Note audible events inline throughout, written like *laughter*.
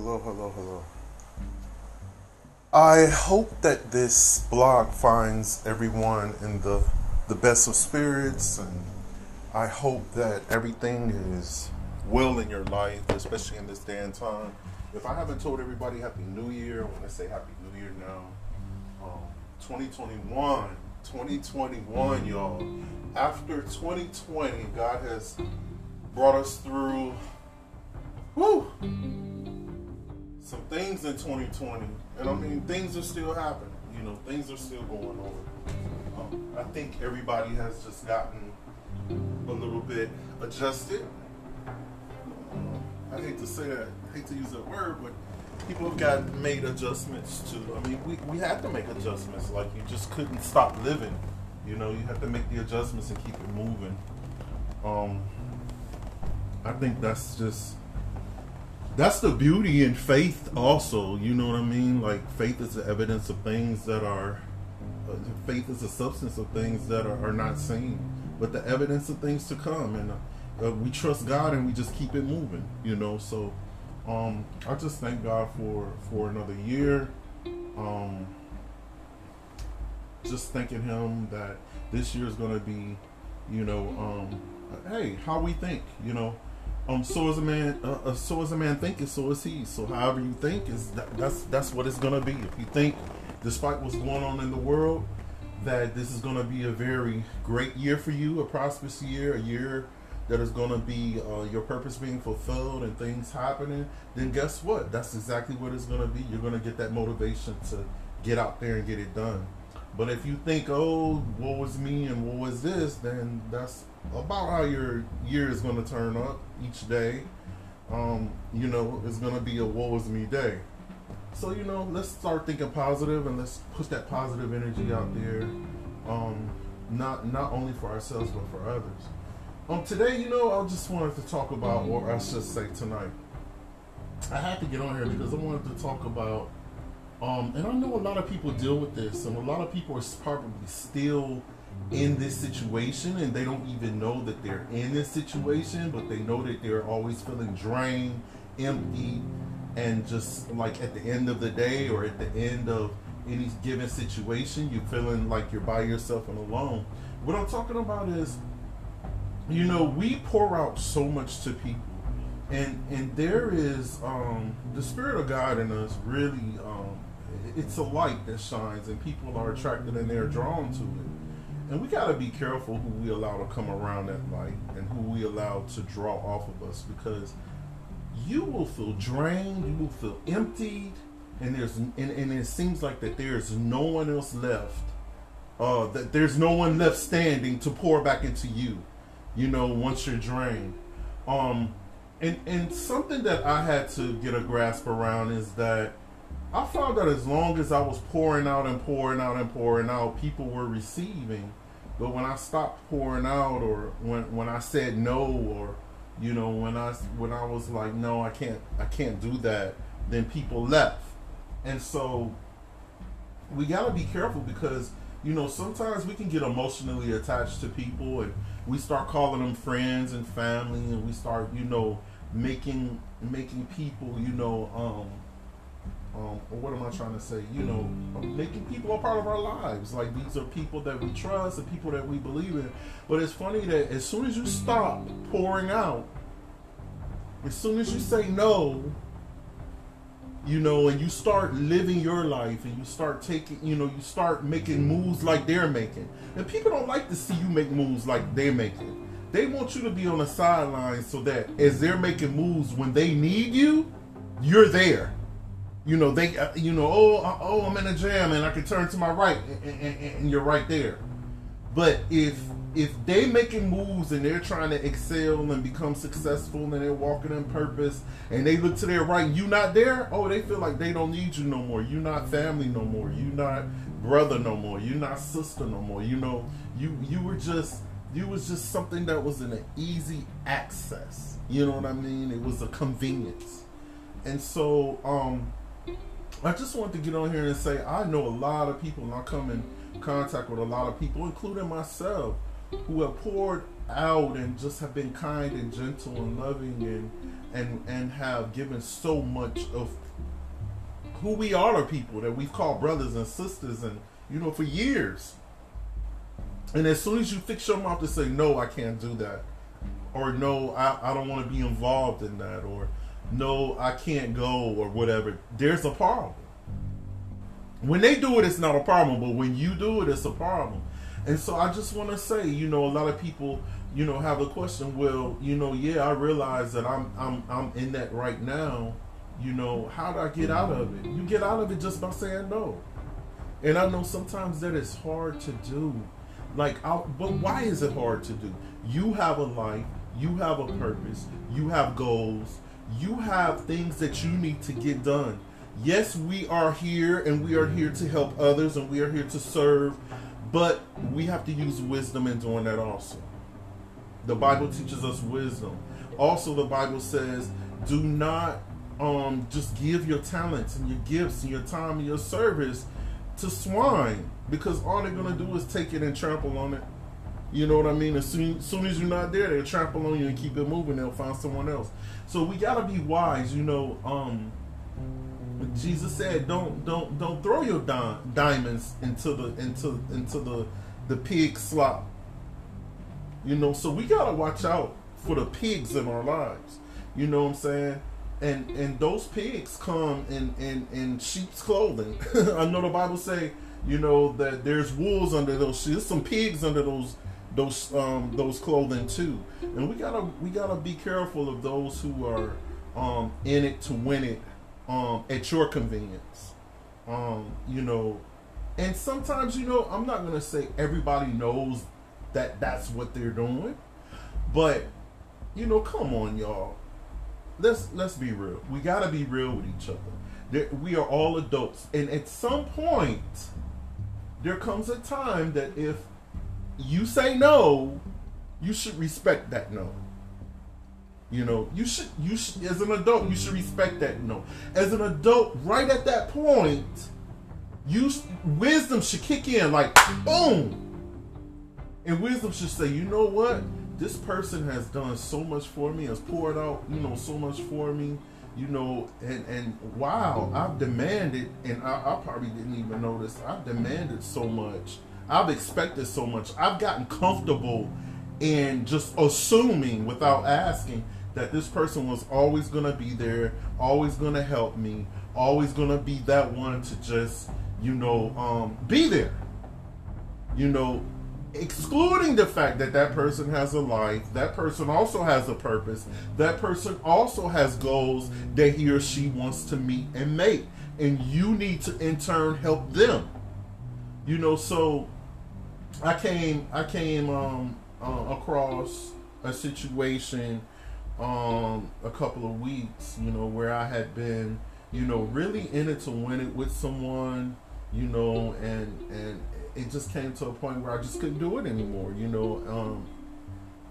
hello, hello, hello. I hope that this blog finds everyone in the the best of spirits, and I hope that everything is well in your life, especially in this day and time. If I haven't told everybody Happy New Year, I want to say Happy New Year now. Um, 2021, 2021, y'all. After 2020, God has brought us through Woo! Some things in 2020, and I mean, things are still happening. You know, things are still going on. Um, I think everybody has just gotten a little bit adjusted. I hate to say that, I hate to use that word, but people have got made adjustments to. I mean, we, we had to make adjustments. Like you just couldn't stop living. You know, you have to make the adjustments and keep it moving. Um, I think that's just that's the beauty in faith also you know what i mean? Like faith is the evidence of things that are uh, faith is the substance of things that are, are, not seen but the evidence of things to come and uh, we trust god and we just keep it moving you know? So um, i just thank god for for another year. Um, just thanking him that this year is going to be you know um, hey how we think you know um, so is a man. Uh, uh, so is a man thinking. So is he. So however you think is that, that's that's what it's gonna be. If you think, despite what's going on in the world, that this is gonna be a very great year for you, a prosperous year, a year that is gonna be uh, your purpose being fulfilled and things happening, then guess what? That's exactly what it's gonna be. You're gonna get that motivation to get out there and get it done. But if you think, oh, what was me and what was this, then that's about how your year is going to turn up each day. Um, you know, it's going to be a what was me day. So, you know, let's start thinking positive and let's push that positive energy out there. Um, not not only for ourselves but for others. Um, today, you know, I just wanted to talk about, or I should say tonight, I had to get on here because I wanted to talk about, um, and I know a lot of people deal with this, and a lot of people are probably still in this situation and they don't even know that they're in this situation, but they know that they're always feeling drained, empty, and just like at the end of the day or at the end of any given situation, you're feeling like you're by yourself and alone. What I'm talking about is, you know, we pour out so much to people. And and there is um, the spirit of God in us really um, it's a light that shines and people are attracted and they're drawn to it and we got to be careful who we allow to come around that light and who we allow to draw off of us because you will feel drained, you will feel emptied, and there's and, and it seems like that there's no one else left. Uh, that there's no one left standing to pour back into you. You know, once you're drained. Um, and and something that I had to get a grasp around is that I found that as long as I was pouring out and pouring out and pouring out, people were receiving. But when I stopped pouring out, or when when I said no, or you know when I when I was like no, I can't I can't do that, then people left. And so we gotta be careful because you know sometimes we can get emotionally attached to people, and we start calling them friends and family, and we start you know making making people you know um um, or what am I trying to say? You know, making people a part of our lives. Like these are people that we trust and people that we believe in. But it's funny that as soon as you stop pouring out, as soon as you say no, you know, and you start living your life and you start taking, you know, you start making moves like they're making. And people don't like to see you make moves like they're making. They want you to be on the sidelines so that as they're making moves when they need you, you're there you know they uh, you know oh uh, oh i'm in a jam and i can turn to my right and, and, and, you're right there. But if if they making moves and they're trying to excel and become successful and they're walking in purpose and they look to their right you not there? Oh they feel like they don't need you no more. You not family no more. You not brother no more. You not sister no more. You know you you were just you was just something that was an easy access. You know what i mean? It was a convenience. And so um I just want to get on here and say I know a lot of people, and I come in contact with a lot of people, including myself, who have poured out and just have been kind and gentle and loving and and and have given so much of who we are to people that we've called brothers and sisters and you know for years. And as soon as you fix your mouth to say no i can't do that or no i, I don't want to be involved in that or no i can't go or whatever. There's a problem. When they do it it's not a problem but when you do it it's a problem. And so i just want to say you know a lot of people you know have a question well you know yeah i realize that i'm i'm i'm in that right now. You know how do i get out of it? You get out of it just by saying no. And i know sometimes that is hard to do. Like I, but why is it hard to do? You have a life you have a purpose you have goals you have things that you need to get done yes we are here and we are here to help others and we are here to serve but we have to use wisdom in doing that also the Bible teaches us wisdom. Also, the Bible says, do not um, just give your talents and your gifts and your time and your service to swine because all they're going to do is take it and trample on it. You know what I mean? As soon, as soon as you're not there, they'll trample on you and keep it moving. They'll find someone else. So we got to be wise. You know, um, Jesus said, "Don't, don't, don't throw your di- diamonds into the into into the the pig slop." You know, so we gotta watch out for the pigs in our lives. You know what I'm saying? And and those pigs come in in, in sheep's clothing. *laughs* I know the Bible say, you know, that there's wolves under those sheep. there's some pigs under those those um those clothing too. And we gotta we gotta be careful of those who are um in it to win it um at your convenience. Um, you know, and sometimes, you know, I'm not gonna say everybody knows that that's what they're doing. But you know, come on, y'all. Let's let's be real. We gotta be real with each other. There, we are all adults, and at some point, there comes a time that if you say no, you should respect that no. You know, you should you should as an adult you should respect that no. As an adult, right at that point, you wisdom should kick in like boom and wisdom should say, you know what? This person has done so much for me, has poured out, you know, so much for me, you know, and and wow, I've demanded, and I, I probably didn't even notice. I've demanded so much. I've expected so much. I've gotten comfortable in just assuming without asking that this person was always going to be there, always going to help me, always going to be that one to just, you know, um, be there. You know, excluding the fact that that person has a life, that person also has a purpose, that person also has goals that he or she wants to meet and make, and you need to in turn help them. You know, so I came I came um, uh, across a situation um, a couple of weeks, you know, where I had been, you know, really in it to win it with someone, you know, and and it just came to a point where I just couldn't do it anymore, you know. Um,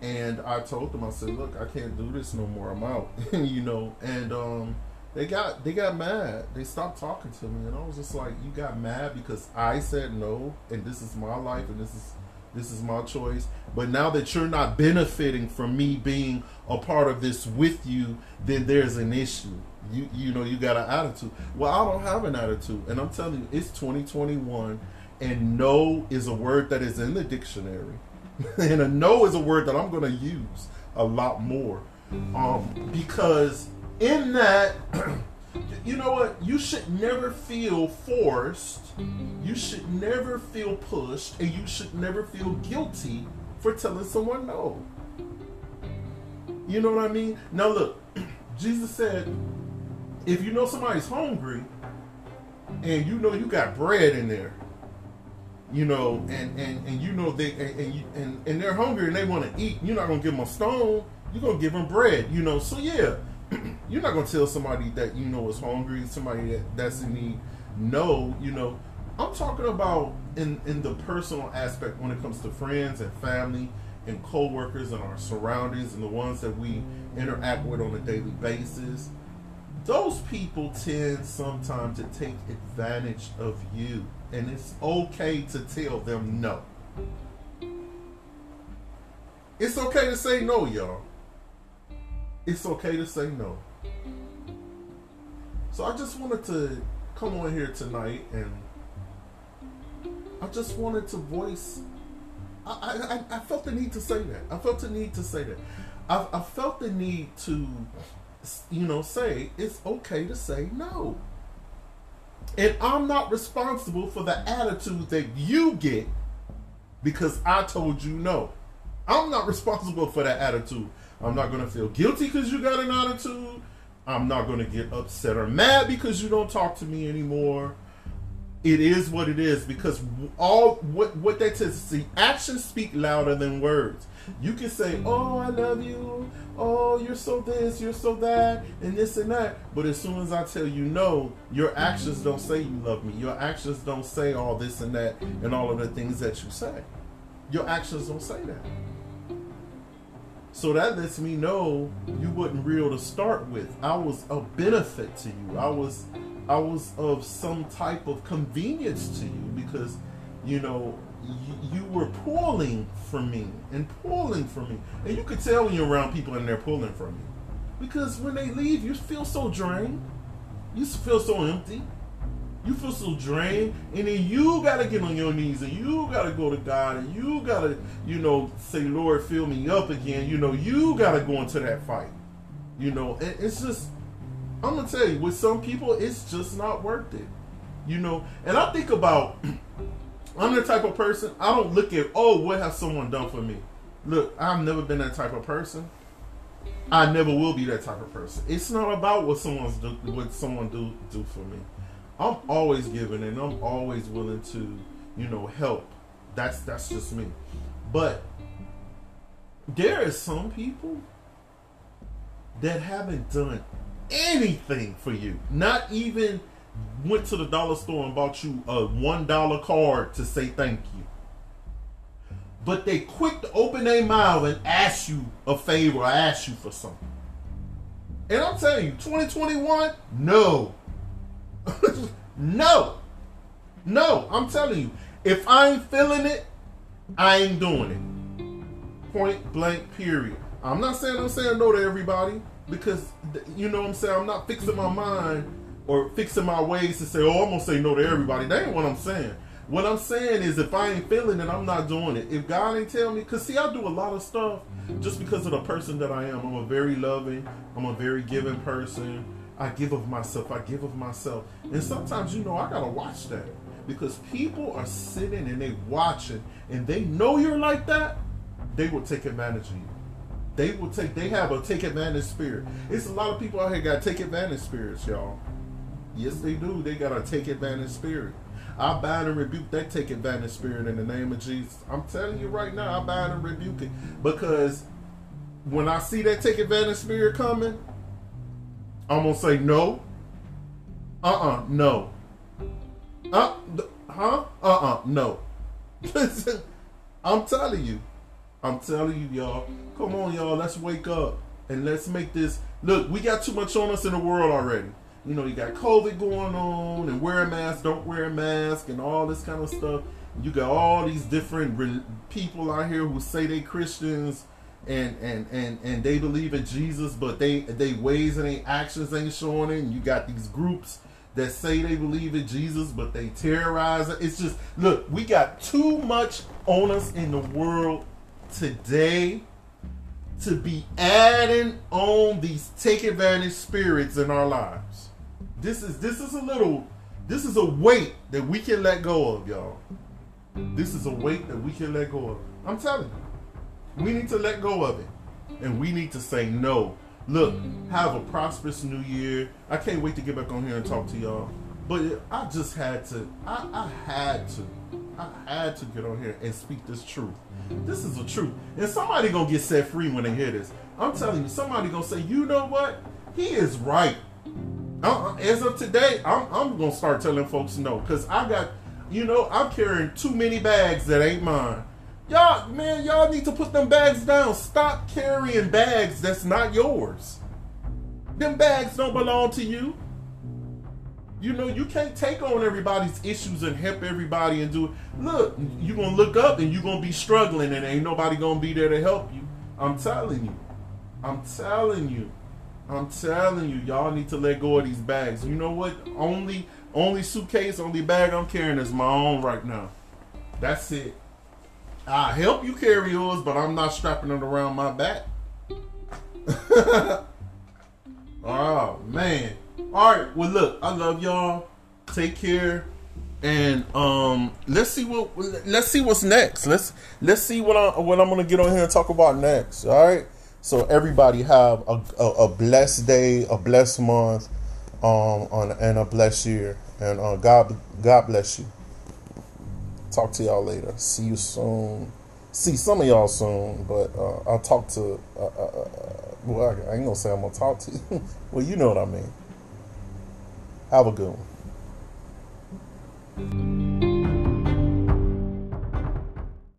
and I told them, I said, "Look, I can't do this no more. I'm out," *laughs* you know. And um, they got they got mad. They stopped talking to me, and I was just like, "You got mad because I said no, and this is my life, and this is this is my choice. But now that you're not benefiting from me being a part of this with you, then there's an issue. You you know you got an attitude. Well, I don't have an attitude, and I'm telling you, it's 2021 and no is a word that is in the dictionary *laughs* and a no is a word that i'm going to use a lot more um, because in that you know what you should never feel forced you should never feel pushed and you should never feel guilty for telling someone no you know what i mean now look *clears throat* jesus said if you know somebody's hungry and you know you got bread in there you know, and and and you know they and and, you, and, and they're hungry and they want to eat. You're not gonna give them a stone. You're gonna give them bread. You know, so yeah, *clears throat* you're not gonna tell somebody that you know is hungry, somebody that, that's in need. No, you know, I'm talking about in in the personal aspect when it comes to friends and family and co-workers and our surroundings and the ones that we interact with on a daily basis those people tend sometimes to take advantage of you and it's okay to tell them no. It's okay to say no, y'all. It's okay to say no. So I just wanted to come on here tonight and I just wanted to voice. I, I, I felt the need to say that. I felt the need to say that. I, I felt the need to, you know, say it's okay to say no. And I'm not responsible for the attitude that you get because I told you no. I'm not responsible for that attitude. I'm not going to feel guilty because you got an attitude. I'm not going to get upset or mad because you don't talk to me anymore. It is what it is because all what what that says see actions speak louder than words. You can say oh i love you. Oh you're so this you're so that and this and that. But as soon as i tell you no your actions don't say you love me. Your actions don't say all this and that and all of the things that you say. Your actions don't say that so that lets me know you wasn't real to start with i was a benefit to you i was I was of some type of convenience to you because, you know, you, were pulling from me and pulling from me. And you could tell when you're around people and they're pulling from you. Because when they leave, you feel so drained. You feel so empty. You feel so drained. And then you got to get on your knees and you got to go to God and you got to, you know, say, Lord, fill me up again. You know, you got to go into that fight. You know, and it's just I'm gonna tell you, with some people, it's just not worth it. You know, and I think about *clears throat* I'm the type of person I don't look at oh what has someone done for me. Look, I've never been that type of person. I never will be that type of person. It's not about what someone's do, what someone do do for me. I'm always giving and I'm always willing to, you know, help. That's that's just me. But there is some people that haven't done anything for you. Not even went to the dollar store and bought you a one dollar card to say thank you. But they quick to open their mouth and ask you a favor or ask you for something. And I'm telling you, 2021, no. No. No, I'm telling you, if I ain't feeling it, I ain't doing it. Point blank, period. I'm not saying I'm saying no to everybody because you know what I'm saying. I'm not fixing my mind or fixing my ways to say, "Oh, I'm gonna say no to everybody." That ain't what I'm saying. What I'm saying is, if I ain't feeling it, I'm not doing it. If God ain't tell me, cause see, I do a lot of stuff just because of the person that I am. I'm a very loving, I'm a very giving person. I give of myself. I give of myself, and sometimes you know I gotta watch that because people are sitting and they watching, and they know you're like that. They will take advantage of you. They will take. They have a take advantage spirit. It's a lot of people out here got take advantage spirits, y'all. Yes, they do. They got a take advantage spirit. I bind and rebuke that take advantage spirit in the name of Jesus. I'm telling you right now, I bind and rebuke it because when I see that take advantage spirit coming, I'm gonna say no. Uh uh-uh, uh no. Uh huh? Uh uh-uh, uh no. *laughs* I'm telling you. I'm telling you, y'all. Come on, y'all. Let's wake up and let's make this. Look, we got too much on us in the world already. You know, you got COVID going on and wear a mask, don't wear a mask, and all this kind of stuff. You got all these different re- people out here who say they Christians and and and and they believe in Jesus, but they they ways and they actions ain't showing it. And you got these groups that say they believe in Jesus, but they terrorize it. It's just look, we got too much on us in the world today to be adding on these take advantage spirits in our lives. This is this is a little this is a weight that we can let go of, y'all. This is a weight that we can let go of. I'm telling you. We need to let go of it. And we need to say no. Look, have a prosperous new year. I can't wait to get back on here and talk to y'all. But I just had to I, I had to I had to get on here and speak this truth. This is the truth. And somebody gonna get set free when they hear this. I'm telling you, somebody gonna say, you know what? He is right. Uh, as of today, I'm, I'm gonna start telling folks no. Cause I got, you know, I'm carrying too many bags that ain't mine. Y'all, man, y'all need to put them bags down. Stop carrying bags that's not yours. Them bags don't belong to you. You know, you can't take on everybody's issues and help everybody and do it. Look, you're gonna look up and you're gonna be struggling and ain't nobody gonna be there to help you. I'm telling you. I'm telling you. I'm telling you, y'all need to let go of these bags. You know what? Only only suitcase, only bag I'm carrying is my own right now. That's it. I help you carry yours, but I'm not strapping it around my back. *laughs* oh man. Alright, well look, I love y'all. Take care. And um let's see what let's see what's next. Let's let's see what I what I'm gonna get on here and talk about next. Alright. So everybody have a, a, a, blessed day, a blessed month, um, on, and a blessed year. And uh, God, God bless you. Talk to y'all later. See you soon. See some of y'all soon, but uh, I'll talk to. Uh, uh, uh well, I ain't gonna say I'm gonna talk to you. *laughs* well, you know what I mean. Have a good one.